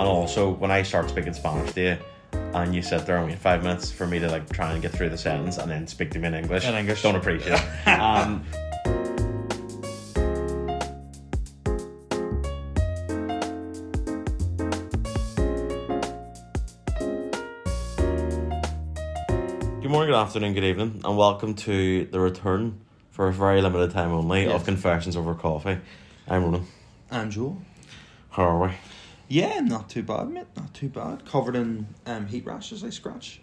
And also, when I start speaking Spanish to you, and you sit there and wait five minutes for me to like try and get through the sentence and then speak to me in English, In English. don't appreciate it. um, Good morning, good afternoon, good evening, and welcome to the return for a very limited time only Yes. of Confessions Over Coffee. I'm Ronan. And Joel? How are we? Yeah, not too bad, mate. Not too bad. Covered in um, heat rashes, I scratch.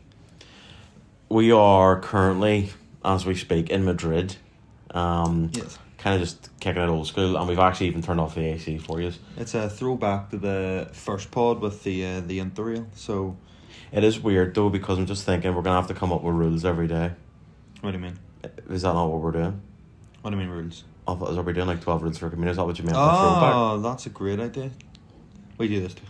We are currently, as we speak, in Madrid. Um, Yes. kind of just kicking it old school, and we've actually even turned off the AC for you. It's a throwback to the first pod with the uh, the Interrail. So, It is weird though because I'm just thinking we're gonna have to come up with rules every day. what do you mean? Is that not what we're doing? What do you mean rules? I thought are we doing like twelve rules for a community? Is that what you meant by? Oh, that's a great idea. We do this too.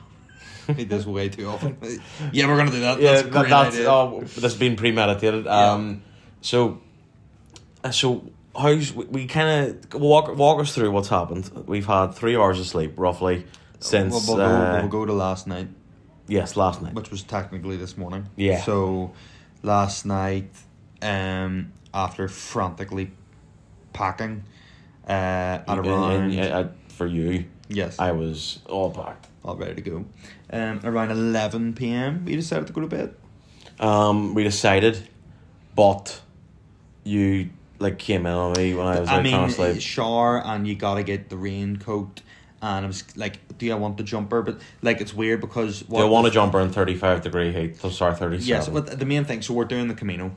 we do this way too often. Yeah, we're gonna do that. Yeah, that's that, great that's oh, this has been premeditated. Yeah. Um, so, uh, so how's we, we kind of walk walk us through what's happened. We've had three hours of sleep roughly since we'll, we'll, uh, go, we'll go to last night, yes last night. which was technically this morning. Yeah. So, last night, um, after frantically packing, uh, at And- around and, for you, yes, I was all back. All ready to go. Um, around eleven p.m., we decided to go to bed. Um, we decided, but you like came in on me when I was like. I like mean, trying to sleep. shower and you gotta get the raincoat. And I was like, "Do I want the jumper?" But like, it's weird because Do I want a jumper in thirty five degree heat? So sorry, thirty seven. Yes, but the main thing. So we're doing the Camino,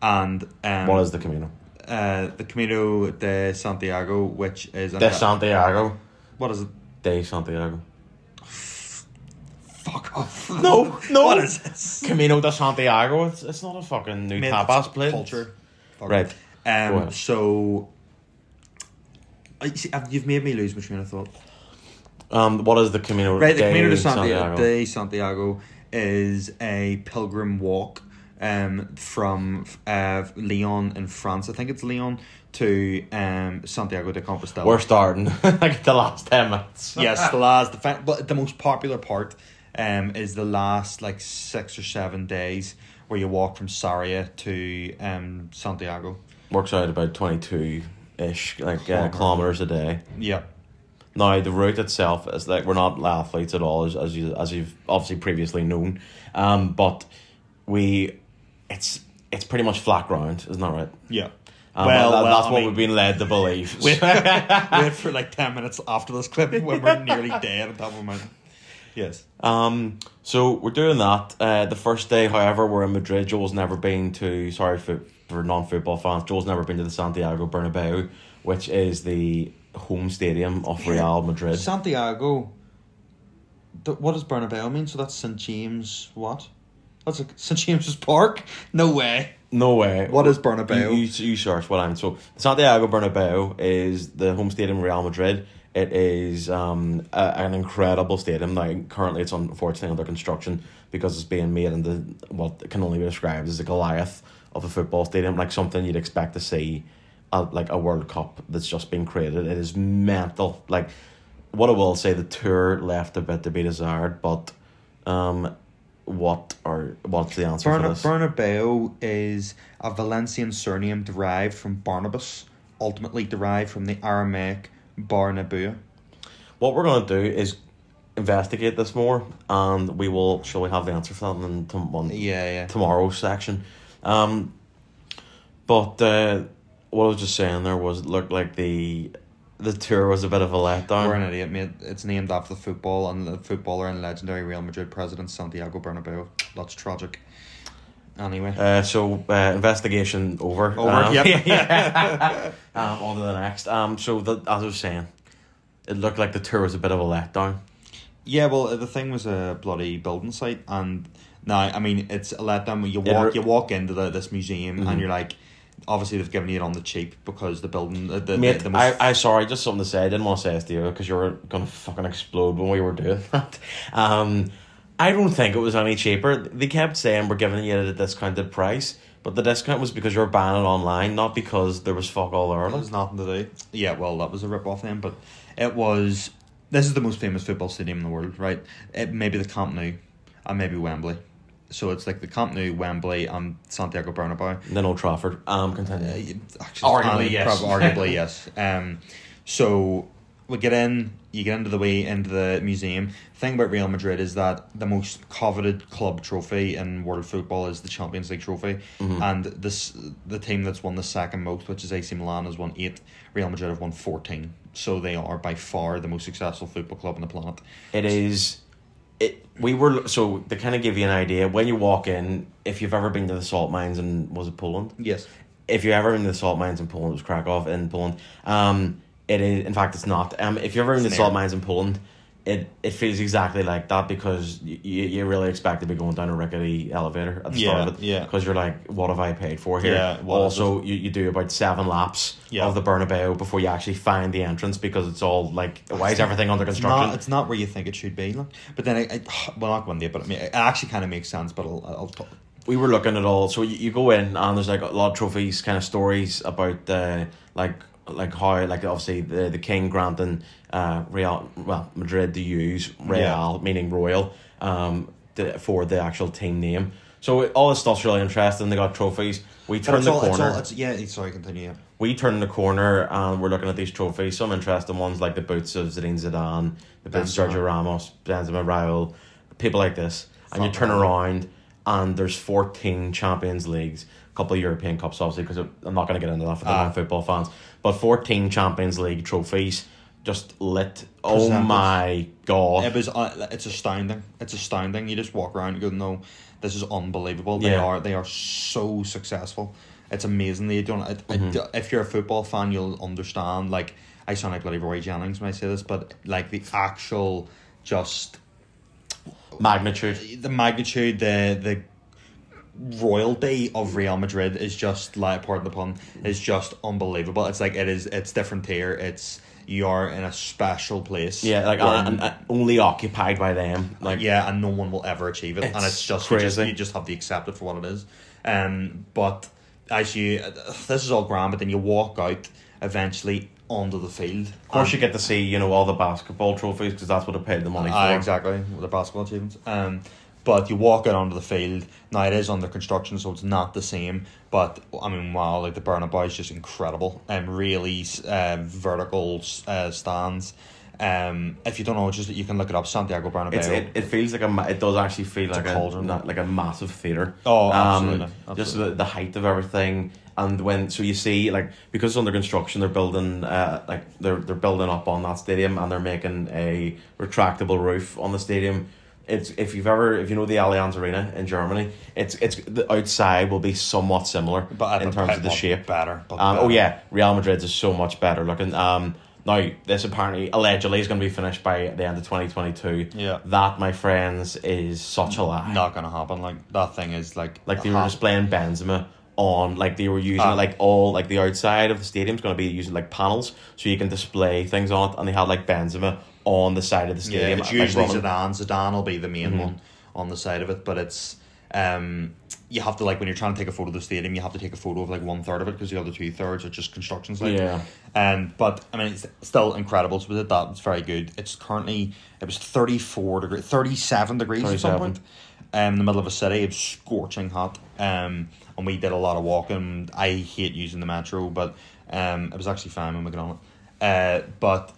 and um, what is the Camino? uh, the Camino de Santiago, which is De Santiago. what is it? De Santiago. Fuck off! No, no. What is this? Camino de Santiago. It's, it's not a fucking new Mate, tapas it's place. culture. Fuck. Right. Um. So. I see, you've made me lose my train of thought. Um, what is the Camino? Right, the Camino de Santiago, de Santiago is a pilgrim walk um, from uh, Lyon in France. I think it's Lyon to um, Santiago de Compostela. We're starting like the last ten minutes. yes, the last, the fa- but the most popular part um, is the last like six or seven days where you walk from Sarria to um, Santiago. Works out about twenty two ish, like uh, kilometers a day. Yeah, Now the route itself is like we're not athletes at all, as, as you as you've obviously previously known. Um, but we, it's it's pretty much flat ground, isn't that right? yeah. Um, Well, that- well, that's I what mean- we've been led to believe. wait, wait for like 10 minutes after this clip when we're nearly dead on top of a mountain. Yes. Um, so we're doing that. Uh, the first day, however, we're in Madrid. Joel's never been to. Sorry for for non football fans. Joel's never been to the Santiago Bernabeu, which is the home stadium of Real Madrid. Santiago. th- What does Bernabeu mean? So that's St James. What? That's like St James's Park. No way. No way. What is Bernabeu? You, you, you search what I'm so Santiago Bernabeu is the home stadium of Real Madrid. It is um a, an incredible stadium. Like currently, it's unfortunately under construction because it's being made into what can only be described as a Goliath of a football stadium, like something you'd expect to see, a, like a World Cup that's just been created. It is mental. Like what I will say, the tour left a bit to be desired, but um, what are what's the answer for this? Bernabeu is a Valencian surname derived from Barnabas, ultimately derived from the Aramaic Barnabu. What we're gonna do is investigate this more, and we will. Shall we have the answer for that in to one Yeah, yeah. tomorrow's section? Um, but uh, what I was just saying there was it looked like the the tour was a bit of a letdown. We're an idiot, mate. It's named after the football and the footballer and legendary Real Madrid president Santiago Bernabeu. That's tragic. Anyway. Uh, so uh, investigation over. Over, Um, yep. yeah. um, on to the next. Um, so the, as I was saying, it looked like the tour was a bit of a letdown. Yeah, well, the thing was a bloody building site, and now I mean it's a letdown. when You walk, there- you walk into the, this museum, Mhm. and you're like, obviously they've given you it on the cheap because the building, the, the, Mate, the, the most, I, I sorry, just something to say. I didn't want to say this to you because you were gonna fucking explode when we were doing that. Um, I don't think it was any cheaper. They kept saying we're giving you it at a discounted price, but the discount was because you were buying it online, not because there was fuck all there. There's nothing to do. Yeah, well, that was a rip off then, but it was this is the most famous football stadium in the world, right? It maybe the Camp Nou, and maybe Wembley. So it's like the Camp Nou, Wembley, and Santiago Bernabeu. Then Old Trafford. Um, continue. Uh, actually, Arguably, yes. prob- arguably, yes. Um, so we get in. You get into the way into the museum. thing about Real Madrid is that the most coveted club trophy in world football is the Champions League trophy, Mm-hmm. and this the team that's won the second most, which is AC Milan, has won eight. Real Madrid have won fourteen. So they are by far the most successful football club on the planet. It is. It we were so to kind of give you an idea when you walk in. If you've ever been to the salt mines in was it Poland? Yes. If you ever been to the salt mines in Poland, it was Krakow in Poland. Um, it is in fact it's not. Um, if you're ever to the salt mines in Poland, it it feels exactly like that because you, you really expect to be going down a rickety elevator at the Yeah, start of it. yeah. Because you're like, what have I paid for here? Yeah, is also, you, you do about seven laps Yeah. of the Bernabeu before you actually find the entrance because it's all like, why is everything under construction? not, it's not where you think it should be. Like, but then I, I well, not one day, but I mean, it actually kind of makes sense. But I'll, I'll talk. we were looking at all so you, you go in and there's like a lot of trophies kind of stories about uh, like like how like obviously the the king granting uh real well madrid to use real Yeah. meaning royal um the, for the actual team name so all this stuff's really interesting they got trophies we turn the all, it's corner all, it's, yeah, it's- sorry, continue. Yeah. we turn the corner and we're looking at these trophies. Some interesting ones like the boots of Zinedine Zidane, the boots of. Sergio Ramos, Benzema, Raul, people like this. And you turn yeah. around and there's 14 Champions Leagues, a couple of European Cups, obviously, because I'm not going to get into that for the Ah. non-football fans. But 14 Champions League trophies just lit. Oh Presented. my God. It was. Uh, it's astounding. It's astounding. You just walk around and go, "No, this is unbelievable." They Yeah. are. They are so successful. It's amazing. They don't. It, it- Mm-hmm. if you're a football fan, you'll understand. Like I sound like bloody Roy Jennings when I say this, but like the actual just Magnitude. the magnitude, the the royalty of Real Madrid is just like pardon the pun is just unbelievable. It's like it is. It's different tier. It's you are in a special place. Yeah, like uh, and, and only occupied by them. Like yeah, and no one will ever achieve it, and It's just you, just crazy. you just have to accept it for what it is. Um, but as you, this is all grand, but then you walk out eventually onto the field. Of course, you get to see you know all the basketball trophies because that's what I paid the money Ah, for. exactly the basketball achievements. Um, but you walk out onto the field. Now it is under construction, so it's not the same. But I mean, wow, like the Bernabeu is just incredible and really uh, vertical uh, stands. Um, if you don't know, just you can look it up. Santiago Bernabeu. It's, it, it feels like a it does actually feel like a a, like a massive theater. Oh, absolutely, Just absolutely. the, the height of everything, and when so you see like because it's under construction, they're building uh like they're they're building up on that stadium, and they're making a retractable roof on the stadium. It's if you've ever if you know the Allianz Arena in Germany, it's it's the outside will be somewhat similar but in terms of the shape. better. But Um, oh yeah, Real Madrid's is so much better looking. Um, now this apparently allegedly is going to be finished by the end of twenty twenty two. Yeah. that my friends is such a lie. not gonna happen. Like that thing is like like they were displaying Benzema on like they were using it like all like the outside of the stadium's going to be using like panels so you can display things on it, and they had like Benzema on the side of the Yeah, stadium. it's usually running. Zidane. Zidane will be the main Mm-hmm. one on the side of it, but it's um you have to like when you're trying to take a photo of the stadium, you have to take a photo of like one third of it because the other two thirds are just construction site. Yeah. Um, but I mean, it's still incredible. So we did that. It's very good. It's currently it was thirty four degrees, thirty seven degrees at some point. Um, in the middle of a city, it's scorching hot. Um, and we did a lot of walking. I hate using the metro, but um, it was actually fine when we got on it. Uh, but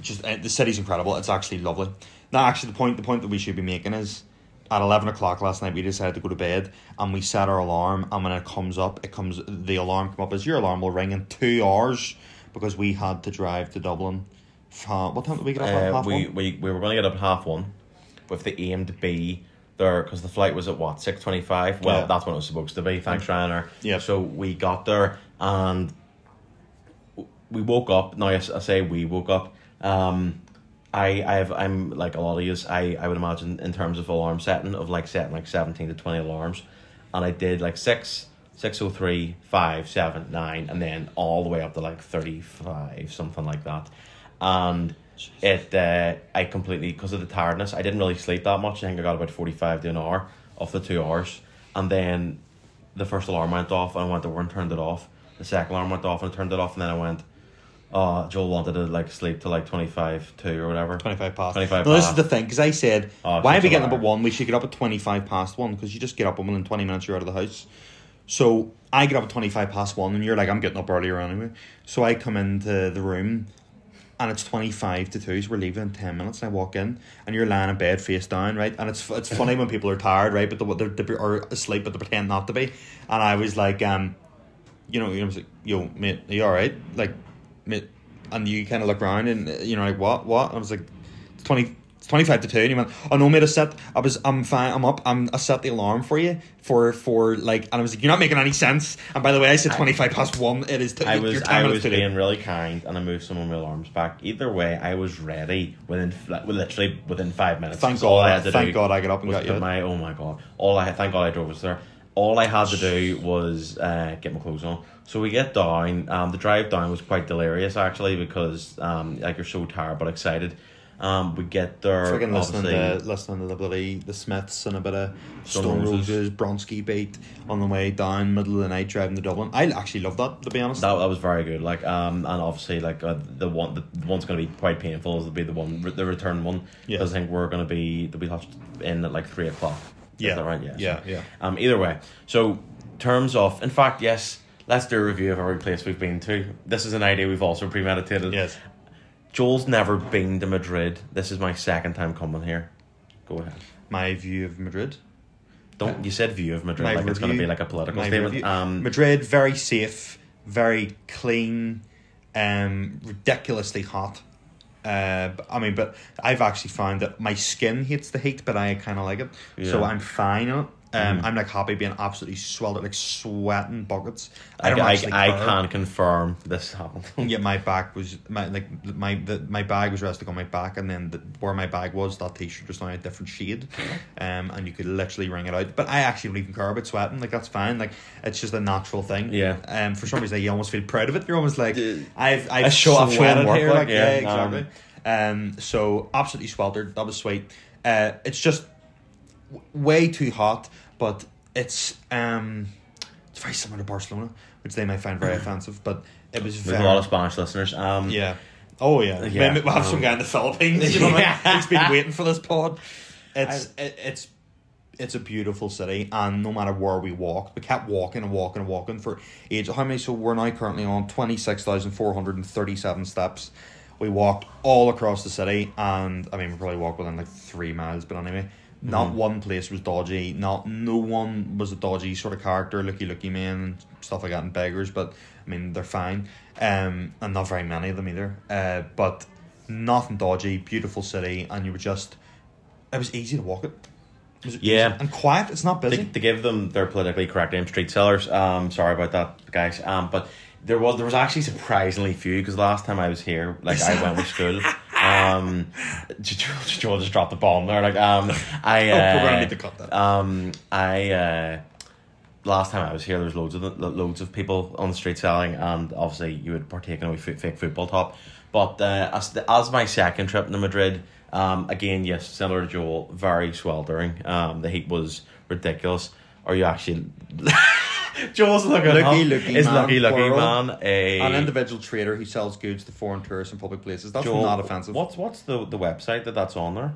just uh, the city's incredible. It's actually lovely. Now, actually, the point the point that we should be making is at eleven o'clock last night we decided to go to bed and we set our alarm. And when it comes up, it comes the alarm come up as your alarm will ring in two hours because we had to drive to Dublin. From, what time did we get up? at? Uh, Half we, one? we we were going to get up at half one, with the aim to be there because the flight was at what six twenty five. Well, Yeah. that's when it was supposed to be. Thanks, Ryanair. Yeah. So we got there and we woke up. Now I say we woke up. Um, I I have I'm like a lot of yous. I I would imagine in terms of alarm setting of like setting like seventeen to twenty alarms, and I did like six. 603, 5, 7, 9, and then all the way up to like 35, something like that. And it, uh, I completely, because of the tiredness, I didn't really sleep that much. I think I got about 45 to an hour of the two hours. And then the first alarm went off, and I went over and turned it off. The second alarm went off, and I turned it off, and then I went, Oh, Joel wanted to like sleep till like twenty five two or whatever. 25 past. 25 no, this is the thing, because I said, Oh, why are we getting up at 1? We should get up at 25 past 1, because you just get up and within 20 minutes you're out of the house. So I get up at 25 past 1, and you're like, I'm getting up earlier anyway. So I come into the room, and it's 25 to 2, so we're leaving in 10 minutes, and I walk in, and you're lying in bed face down, right? And it's it's funny when people are tired, right? But they're, they're, they're or asleep, but they pretend not to be. And I was like, um, you know, you know, I was like, yo, mate, are you alright? Like, mate, and you kind of look around and you know, like, what, what? I was like, it's 20, it's 25 to 2. And you went, oh no, mate, I set, I was, I'm fine, I'm up, I'm, I set the alarm for you for, for like, and I was like, you're not making any sense. And by the way, I said 25 past 1, it is, t- I was I was being really kind and I moved some of my alarms back. Either way, I was ready within literally within five minutes. Thank I God, had to thank God I got up and was got you my oh my god. All I thank God I drove us there. All I had to do was uh, get my clothes on. So we get down. Um, the drive down was quite delirious actually because um, like you're so tired but excited. Um, we get there. Freaking listening to listening to the bloody the Smiths and a bit of Stone Roses. Roses, Bronski beat on the way down, middle of the night driving to Dublin. I actually love that to be honest. That, that was very good. Like um, and obviously like uh, the one the one's going to be quite painful. Will be the one the return one. Yeah. Because I think we're going to be they'll be touched in at like three o'clock. Yeah. Is that right? Yeah. so- Yeah, yeah. Um, either way, so terms of in fact yes. Let's do a review of every place we've been to. This is an idea we've also premeditated. yes. Joel's never been to Madrid. This is my second time coming here. Go ahead. My view of Madrid. Don't you said view of Madrid My like it's going to be like a political statement. review- Um, Madrid, very safe, very clean, um, ridiculously hot. Uh, but- I mean, but I've actually found that my skin hates the heat, but I kind of like it, so Yeah. Mm-hmm. I'm fine in it. Um, I'm like happy being absolutely sweltered, like sweating buckets. I I, don't I, actually I care. can confirm this happened. Yeah, my back was my like my the, my bag was resting on my back, and then the, where my bag was, that t-shirt was now a different shade, um, and you could literally wring it out. But I actually don't even care about sweating; like that's fine. Like it's just a natural thing. Yeah. Um, for some reason, you almost feel proud of it. You're almost like Uh, I've I've show- I've shown sweated here. like, yeah, yeah, um, exactly. Um, so absolutely sweltered. That was sweet. Uh, it's just way too hot, but it's um, it's very similar to Barcelona, which they might find very offensive. But it was There's very a lot of Spanish listeners. Um, yeah. Oh yeah. Yeah, Maybe we'll have some um, guy in the Philippines. You know what I mean? He's been waiting for this pod. It's it, it's it's a beautiful city, and no matter where we walked, we kept walking and walking and walking for age. How many? So we're now currently on twenty six thousand four hundred and thirty seven steps. We walked all across the city, and I mean, we probably walked within like three miles. But anyway, not one place was dodgy. Not no one was a dodgy sort of character, looky looky man and stuff like that, and beggars. But I mean, they're fine, um, and not very many of them either. Uh, but nothing dodgy, beautiful city, and you were just. It was easy to walk it. It Yeah. easy and quiet. It's not busy. to give them their politically correct name, street sellers. Um, sorry about that, guys. Um, but there was there was actually surprisingly few because last time I was here, like I went with school. Um, Joel just dropped the bomb there. Like um, I Oh, uh, we're gonna need to cut that. Um, I uh, last time I was here, there was loads of the- loads of people on the street selling, and obviously you would partake in a fake football top. But uh, as the, as my second trip to Madrid, um, again yes, similar to Joel, very sweltering. Um, the heat was ridiculous. Are you actually? Joel's looking Looky, up. looky Is man, lucky lucky world. man a An individual trader who sells goods to foreign tourists in public places. That's Joel, not offensive. What's what's the the website that that's on there?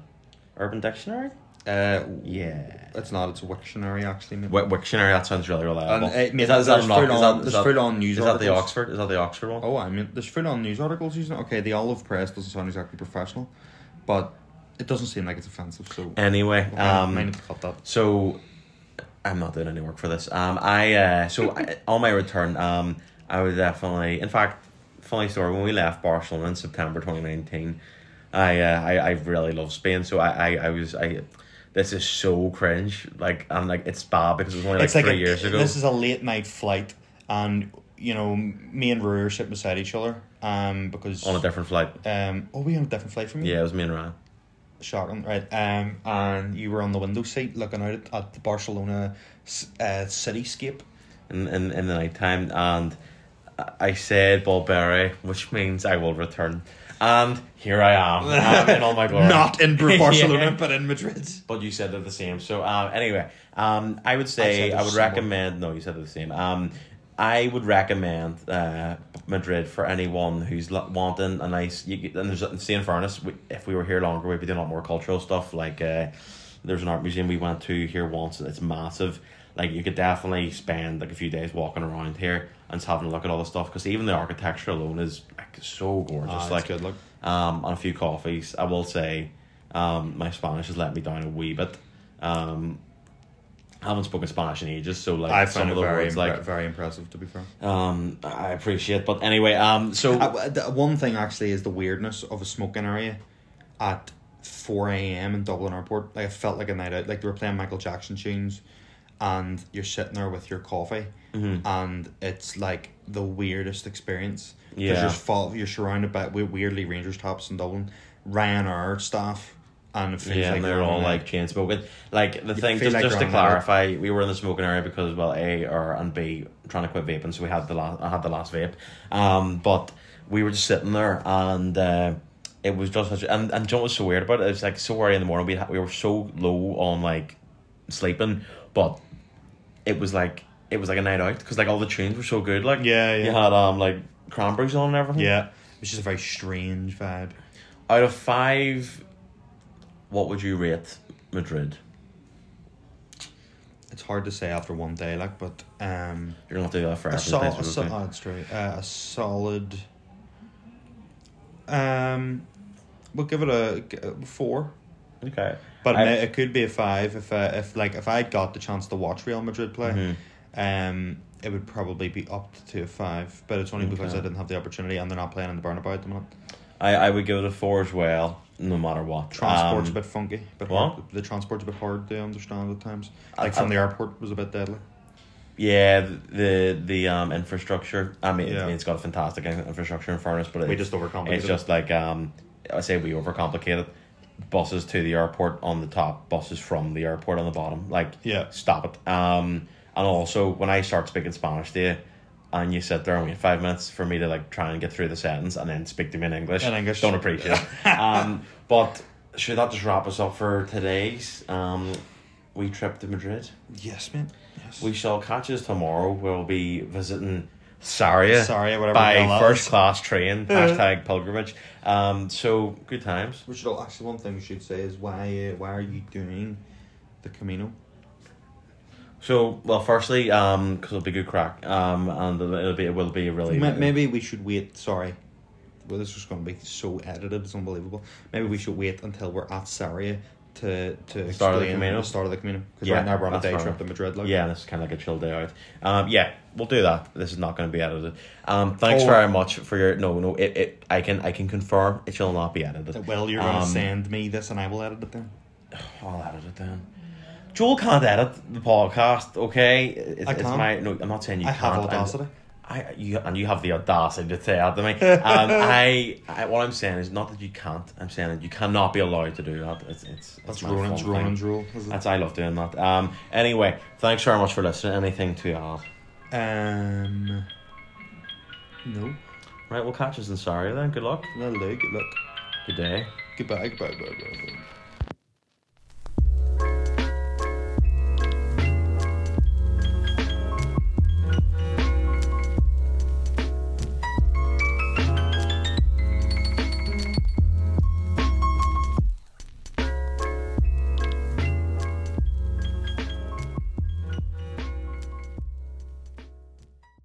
Urban Dictionary. Uh, Yeah. it's not. It's a Wiktionary actually. mate. Wik- Wiktionary. That sounds really reliable. And, uh, mate, is that, is that there's full is on- that- is that- full on news Is that the. Oxford? Is that the Oxford one? Oh, I mean, there's full on news articles using it. Okay, the olive press doesn't sound exactly professional, but it doesn't seem like it's offensive. So Anyway, um, might need to cut that. so I'm not doing any work for this. Um, I uh, so I, on my return, um, I was definitely. In fact, funny story. When we left Barcelona in September 2019, I uh, I I really love Spain. So I I, I was I. This is so cringe. Like I'm like it's bad because it was only like three a, years ago. This is a late night flight, and you know, me and Rue are sitting beside each other. Um, because on a different flight. um, oh, we on a different flight from you. Yeah, it was me and Ryan. Shocking, right? Um, and you were on the window seat looking out at, at the Barcelona uh, cityscape. in, in, in the night time and I said volveré, which means I will return. And here I am um, in all my glory. Not in Barcelona, Yeah. but in Madrid. But you said they're the same. So um, anyway, um, I would say said I, would recommend. No, you said they're the same. Um, I would recommend uh, Madrid for anyone who's wanting a nice. You, and there's see in fairness, we, if we were here longer, we'd be doing a lot more cultural stuff. Like uh, there's an art museum we went to here once. and It's massive. Like you could definitely spend like a few days walking around here and just having a look at all the stuff because even the architecture alone is like so gorgeous. Ah, like good. Look, um, and a few coffees. I will say, um, my Spanish has let me down a wee bit. Um, I haven't spoken Spanish in ages, so like I some of the very words, impre- like very impressive. To be fair. um, I appreciate. But anyway, um, so Uh, the one thing actually is the weirdness of a smoking area at four a.m. in Dublin Airport. Like it felt like a night out. Like they were playing Michael Jackson tunes, and you're sitting there with your coffee, Mhm. and it's like the weirdest experience. Yeah. you're fall, you're surrounded by weirdly Rangers tops in Dublin, Ryanair staff, and it feels yeah, like and they're all a- like chain smoking. Like the thing, just, like just to clarify, we were in the smoking area because well, a or and b trying to quit vaping, so we had the last. I had the last vape, um, but we were just sitting there and. Uh, it was just such, and and John was so weird about it. It was like so early in the morning. We we were so low on like sleeping, but it was like it was like a night out because like all the tunes were so good. Like Yeah, yeah. you had um like cranberries on and everything. Yeah, it's just a very strange vibe. Out of five, what would you rate Madrid? It's hard to say after one day, like, but um, You're gonna have to do that for a, every sol- place a, sol- oh, that's true. Uh, a solid. Um, we'll give it a four, Okay. but I- it could be a five if uh, if like if I got the chance to watch Real Madrid play. Mhm. Um, it would probably be up to a five, but it's only because I didn't have the opportunity, and they're not playing in the Bernabeu at the moment. I, I would give it a four as well, no matter what. Transport's Um, a bit funky, but what? the transport's a bit hard to understand at times. I- Like from I- the airport was a bit deadly. Yeah, the the um infrastructure. I mean, Yeah. I mean, it's got a fantastic in- infrastructure in fairness, but We just overcomplicated It's just like um, I say we overcomplicate it. Buses to the airport on the top, buses from the airport on the bottom. Like, Yeah. stop it. Um, and also when I start speaking Spanish to you, and you sit there and wait five minutes for me to like try and get through the sentence and then speak to me in English, In English. don't appreciate it. um, but should that just wrap us up for today's um, wee trip to Madrid? Yes, man. Yes. We shall catch us tomorrow. We'll be visiting Sarria. Sarria, whatever By the first class train. hashtag pilgrimage. Um, so good times. Which is actually one thing we should say is why uh, why are you doing the Camino? So well, firstly, um, because it'll be good crack. Um, and it'll be it will be really Ma- Maybe we should wait. Sorry, well, this is going to be so edited. It's unbelievable. Maybe we should wait until we're at Sarria to to Start of the the start of the Camino. Because Yeah, right now we're on a day trip to Madrid. Like. Yeah, this is kind of like a chill day out. Um, yeah, we'll do that. This is not going to be edited. Um, thanks Oh. very much for your no no. It, it I can I can confirm it shall not be edited. Well, you're going to Um, send me this, and I will edit it then. I'll edit it then. Joel can't edit the podcast. Okay, it's, I it's can't. my no. I'm not saying you I can't. have audacity. I you and you have the audacity to say that to me. Um, I, I what I'm saying is not that you can't. I'm saying that you cannot be allowed to do that. It's it's That's it's my Ronan's. Ronan's rule. That's I love doing that. Um. Anyway, thanks very much for listening. Anything to add? Um. No. Right, we'll catch us in sorry then. Good luck. No, look, look. Good day. Goodbye, goodbye, goodbye, goodbye.